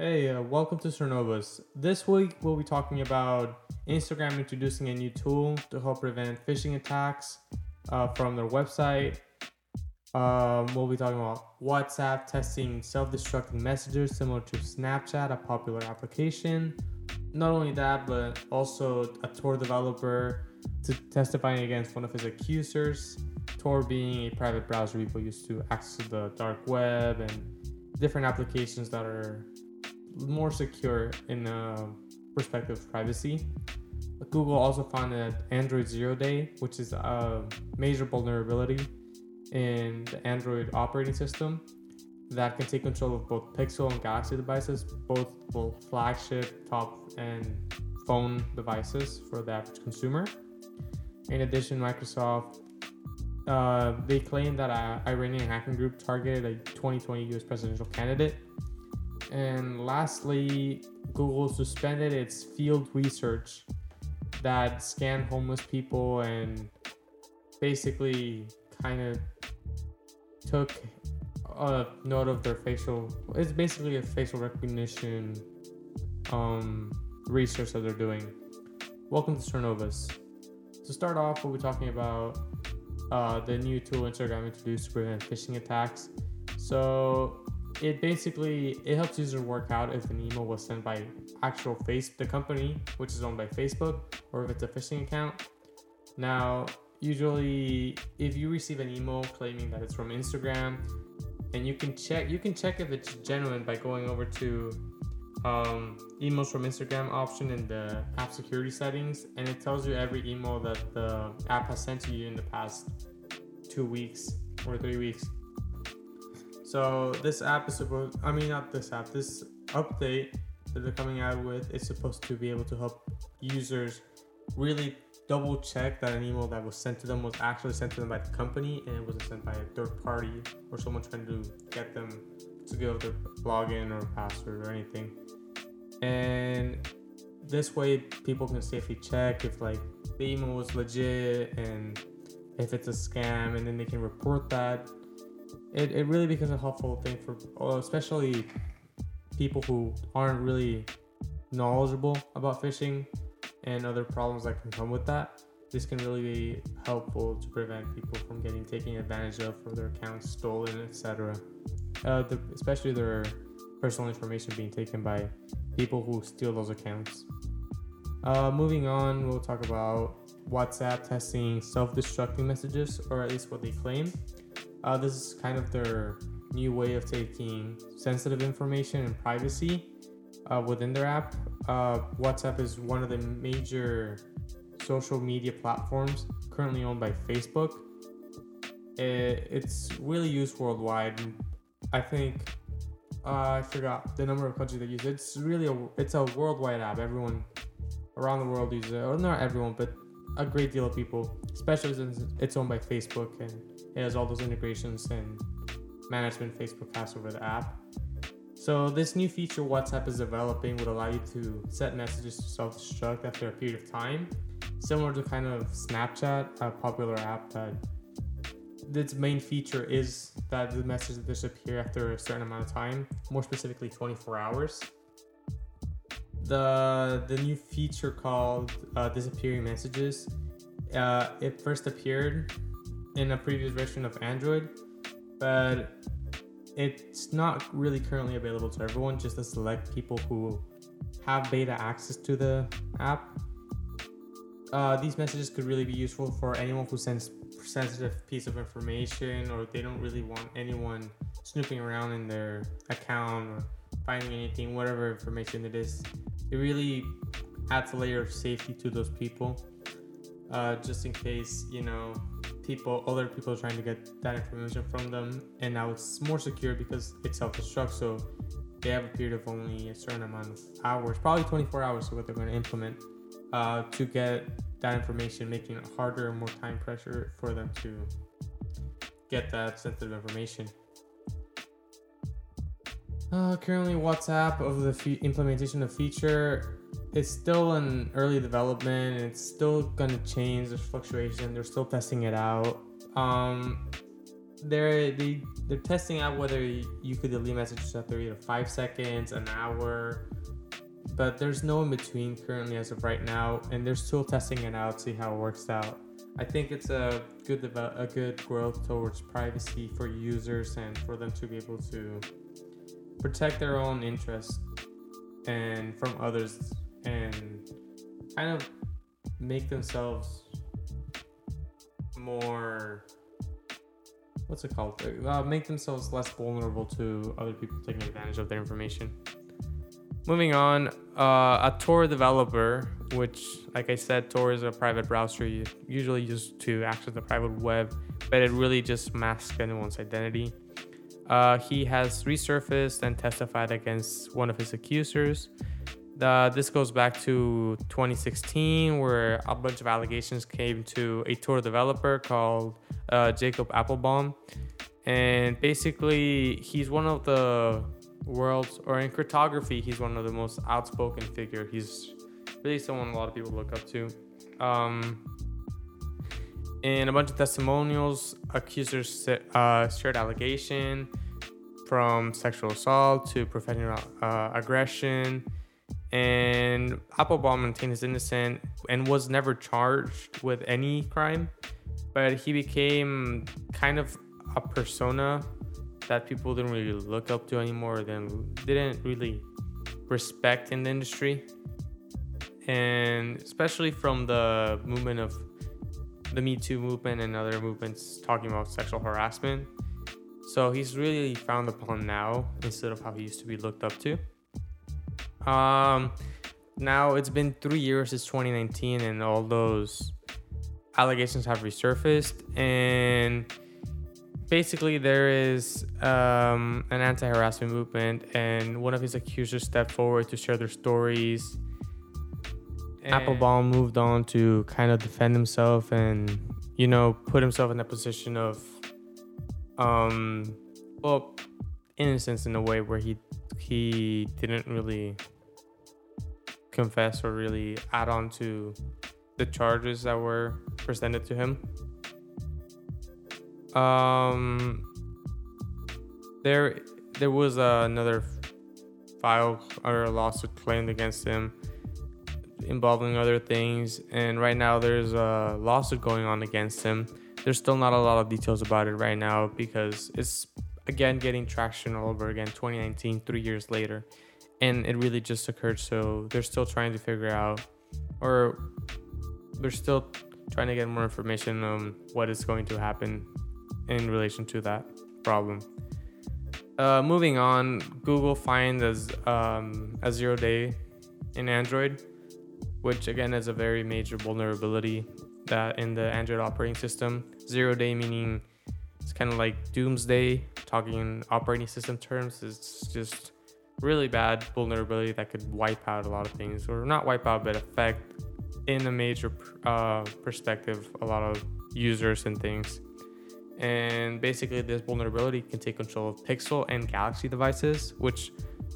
Hey, uh, welcome to Cernovus. This week we'll be talking about Instagram introducing a new tool to help prevent phishing attacks uh, from their website. Um, we'll be talking about WhatsApp testing self destructing messages similar to Snapchat, a popular application. Not only that, but also a Tor developer to testifying against one of his accusers. Tor being a private browser people use to access the dark web and different applications that are more secure in a perspective of privacy. Google also found that Android Zero Day, which is a major vulnerability in the Android operating system that can take control of both Pixel and Galaxy devices, both both flagship, top, and phone devices for the average consumer. In addition, Microsoft uh, they claim that an Iranian hacking group targeted a 2020 U.S. presidential candidate. And lastly, Google suspended its field research that scanned homeless people and basically kind of took a note of their facial. It's basically a facial recognition um, research that they're doing. Welcome to Cernovus. To start off, we'll be talking about uh, the new tool Instagram introduced to prevent phishing attacks. So it basically it helps users work out if an email was sent by actual face the company, which is owned by Facebook, or if it's a phishing account. Now, usually, if you receive an email claiming that it's from Instagram, and you can check you can check if it's genuine by going over to um, emails from Instagram option in the app security settings, and it tells you every email that the app has sent to you in the past two weeks or three weeks. So this app is supposed, I mean, not this app, this update that they're coming out with is supposed to be able to help users really double check that an email that was sent to them was actually sent to them by the company and it wasn't sent by a third party or someone trying to get them to give their login or password or anything. And this way people can safely check if like the email was legit and if it's a scam and then they can report that it, it really becomes a helpful thing for uh, especially people who aren't really knowledgeable about phishing and other problems that can come with that. This can really be helpful to prevent people from getting taken advantage of or their accounts stolen etc uh, the, especially their personal information being taken by people who steal those accounts. Uh, moving on we'll talk about whatsapp testing self-destructing messages or at least what they claim uh, this is kind of their new way of taking sensitive information and privacy uh, within their app. Uh, WhatsApp is one of the major social media platforms currently owned by Facebook. It, it's really used worldwide. I think uh, I forgot the number of countries that use it. It's really a it's a worldwide app. Everyone around the world uses it, or not everyone, but a great deal of people, especially since it's owned by Facebook and it has all those integrations and management Facebook has over the app. So this new feature WhatsApp is developing would allow you to set messages to self-destruct after a period of time, similar to kind of Snapchat, a popular app that its main feature is that the messages disappear after a certain amount of time, more specifically 24 hours. The the new feature called uh, disappearing messages, uh, it first appeared in a previous version of Android, but it's not really currently available to everyone, just to select people who have beta access to the app. Uh, these messages could really be useful for anyone who sends sensitive piece of information or they don't really want anyone snooping around in their account or finding anything, whatever information it is. It really adds a layer of safety to those people, uh, just in case, you know, people other people trying to get that information from them and now it's more secure because it's self-destruct so they have a period of only a certain amount of hours probably 24 hours is what they're going to implement uh, to get that information making it harder and more time pressure for them to get that sensitive information. Uh, currently whatsapp of the implementation of feature it's still in early development. It's still gonna change. There's fluctuation. They're still testing it out. Um, they're they they're testing out whether you could delete messages after either five seconds, an hour, but there's no in between currently as of right now, and they're still testing it out, see how it works out. I think it's a good a good growth towards privacy for users and for them to be able to protect their own interests and from others and kind of make themselves more what's it called? Uh, make themselves less vulnerable to other people taking advantage of their information. Moving on uh, a tor developer which like i said tor is a private browser you usually used to access the private web but it really just masks anyone's identity. Uh, he has resurfaced and testified against one of his accusers uh, this goes back to 2016, where a bunch of allegations came to a Tor developer called uh, Jacob Appelbaum. And basically, he's one of the world's, or in cryptography, he's one of the most outspoken figure. He's really someone a lot of people look up to. Um, a bunch of testimonials, accusers uh, shared allegation from sexual assault to professional uh, aggression and Appelbaum maintained his innocence and was never charged with any crime, but he became kind of a persona that people didn't really look up to anymore, then didn't really respect in the industry. And especially from the movement of the Me Too movement and other movements talking about sexual harassment. So he's really frowned upon now instead of how he used to be looked up to. Um, now it's been three years since 2019, and all those allegations have resurfaced. And basically, there is um, an anti-harassment movement, and one of his accusers stepped forward to share their stories. And Appelbaum moved on to kind of defend himself and you know put himself in a position of um well innocence in a way where he he didn't really confess or really add on to the charges that were presented to him. Um, there, there was uh, another file or lawsuit claimed against him involving other things, and right now there's a lawsuit going on against him. There's still not a lot of details about it right now because it's again getting traction all over again. 2019, three years later and it really just occurred. So they're still trying to figure out, or they're still trying to get more information on what is going to happen in relation to that problem. Uh, moving on, Google finds as um, a zero day in Android, which again is a very major vulnerability that in the Android operating system. Zero day meaning it's kind of like doomsday, talking in operating system terms. It's just really bad vulnerability that could wipe out a lot of things, or not wipe out, but affect in a major uh, perspective a lot of users and things. And basically, this vulnerability can take control of Pixel and Galaxy devices, which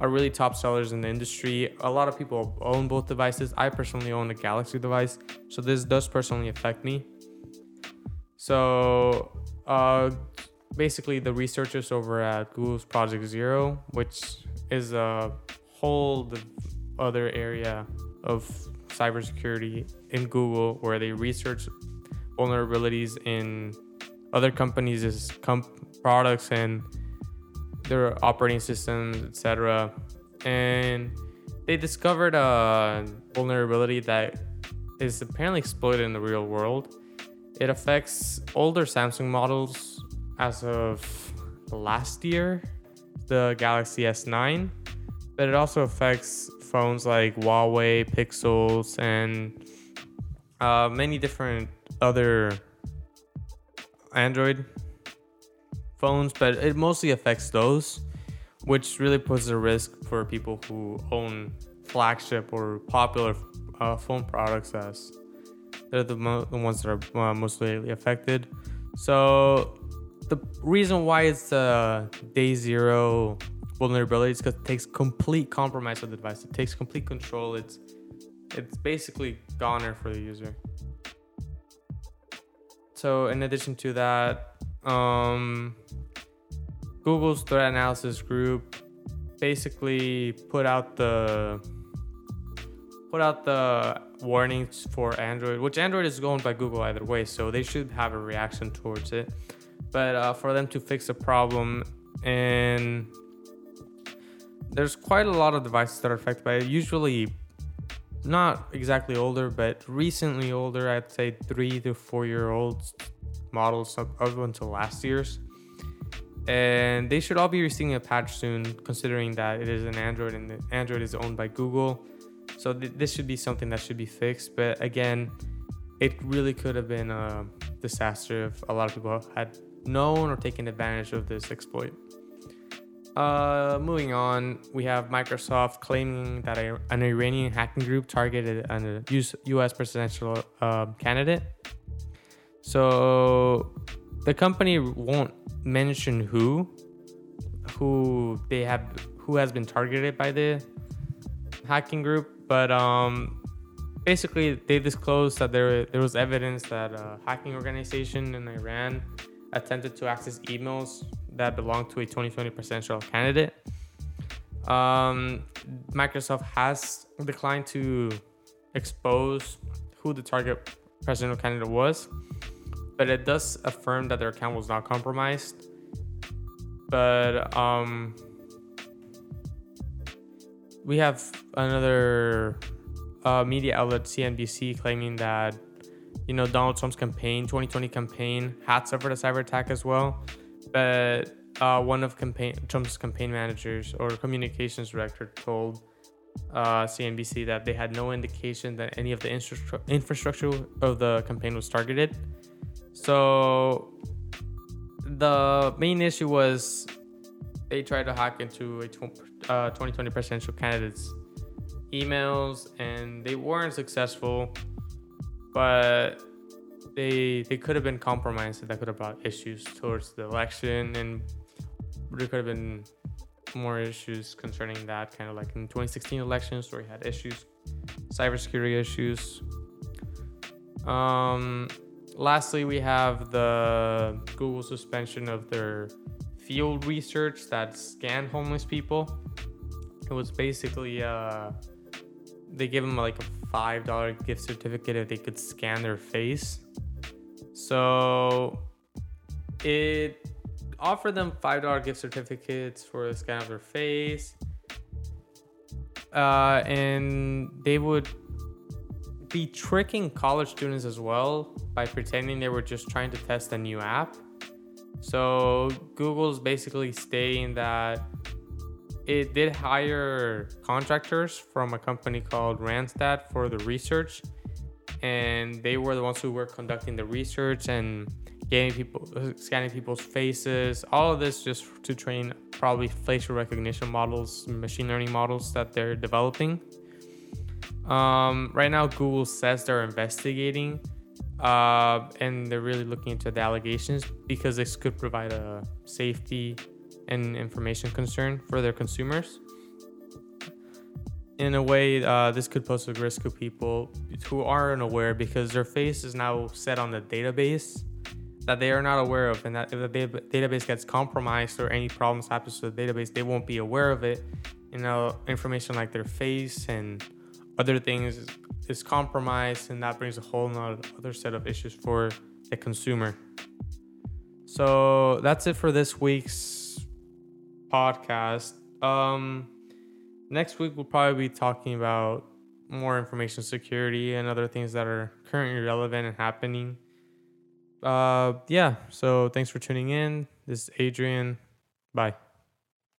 are really top sellers in the industry. A lot of people own both devices. I personally own a Galaxy device, so this does personally affect me. So, uh, basically, the researchers over at Google's Project Zero, which is a whole other area of cybersecurity in Google where they research vulnerabilities in other companies' comp- products and their operating systems, etc. And they discovered a vulnerability that is apparently exploited in the real world. It affects older Samsung models as of last year, the Galaxy S9, but it also affects phones like Huawei, Pixels, and uh, many different other Android phones, but it mostly affects those, which really puts a risk for people who own flagship or popular uh, phone products as they're the, mo- the ones that are uh, mostly affected. So the reason why it's a day zero vulnerability is because it takes complete compromise of the device. It takes complete control. It's it's basically goner for the user. So in addition to that, um, Google's threat analysis group basically put out the put out the warnings for Android, which Android is owned by Google either way, so they should have a reaction towards it. But uh, for them to fix the problem, and there's quite a lot of devices that are affected by it. Usually, not exactly older, but recently older. I'd say three to four year olds models up, up until last year's. And they should all be receiving a patch soon, considering that it is an Android and Android is owned by Google. So th- this should be something that should be fixed. But again, it really could have been a disaster if a lot of people had known or taken advantage of this exploit. Uh, moving on, we have Microsoft claiming that a, an Iranian hacking group targeted a U.S. presidential uh, candidate. So the company won't mention who, who they have, who has been targeted by the hacking group, but um, basically they disclosed that there there was evidence that a hacking organization in Iran attempted to access emails that belonged to a 2020 presidential candidate. Um, Microsoft has declined to expose who the target presidential candidate was, but it does affirm that their account was not compromised. But um, we have another uh, media outlet, CNBC, claiming that you know Donald Trump's campaign, 2020 campaign, had suffered a cyber attack as well. But uh, one of campaign Trump's campaign managers or communications director told uh, CNBC that they had no indication that any of the infrastructure of the campaign was targeted. So the main issue was they tried to hack into a uh, 2020 presidential candidate's emails and they weren't successful, but they they could have been compromised. That could have brought issues towards the election, and there could have been more issues concerning that, kind of like in 2016 elections where we had issues, cybersecurity issues. Um, lastly, we have the Google suspension of their field research that scanned homeless people. It was basically uh, they gave them like a five dollar gift certificate if they could scan their face. So it offered them five dollar gift certificates for the scan of their face, uh, and they would be tricking college students as well by pretending they were just trying to test a new app. So Google's basically stating that it did hire contractors from a company called Randstad for the research, and they were the ones who were conducting the research and getting people, scanning people's faces. All of this just to train probably facial recognition models, machine learning models that they're developing. Um, right now, Google says they're investigating, uh, and they're really looking into the allegations because this could provide a safety and information concern for their consumers. In a way, uh, this could pose a risk to people who aren't aware because their face is now set on the database that they are not aware of, and that if the database gets compromised or any problems happens to the database, they won't be aware of it. You know, information like their face and other things is, is compromised, and that brings a whole other set of issues for the consumer. So that's it for this week's podcast. Um, next week we'll probably be talking about more information security and other things that are currently relevant and happening. Uh, yeah. So thanks for tuning in. This is Adrian. Bye.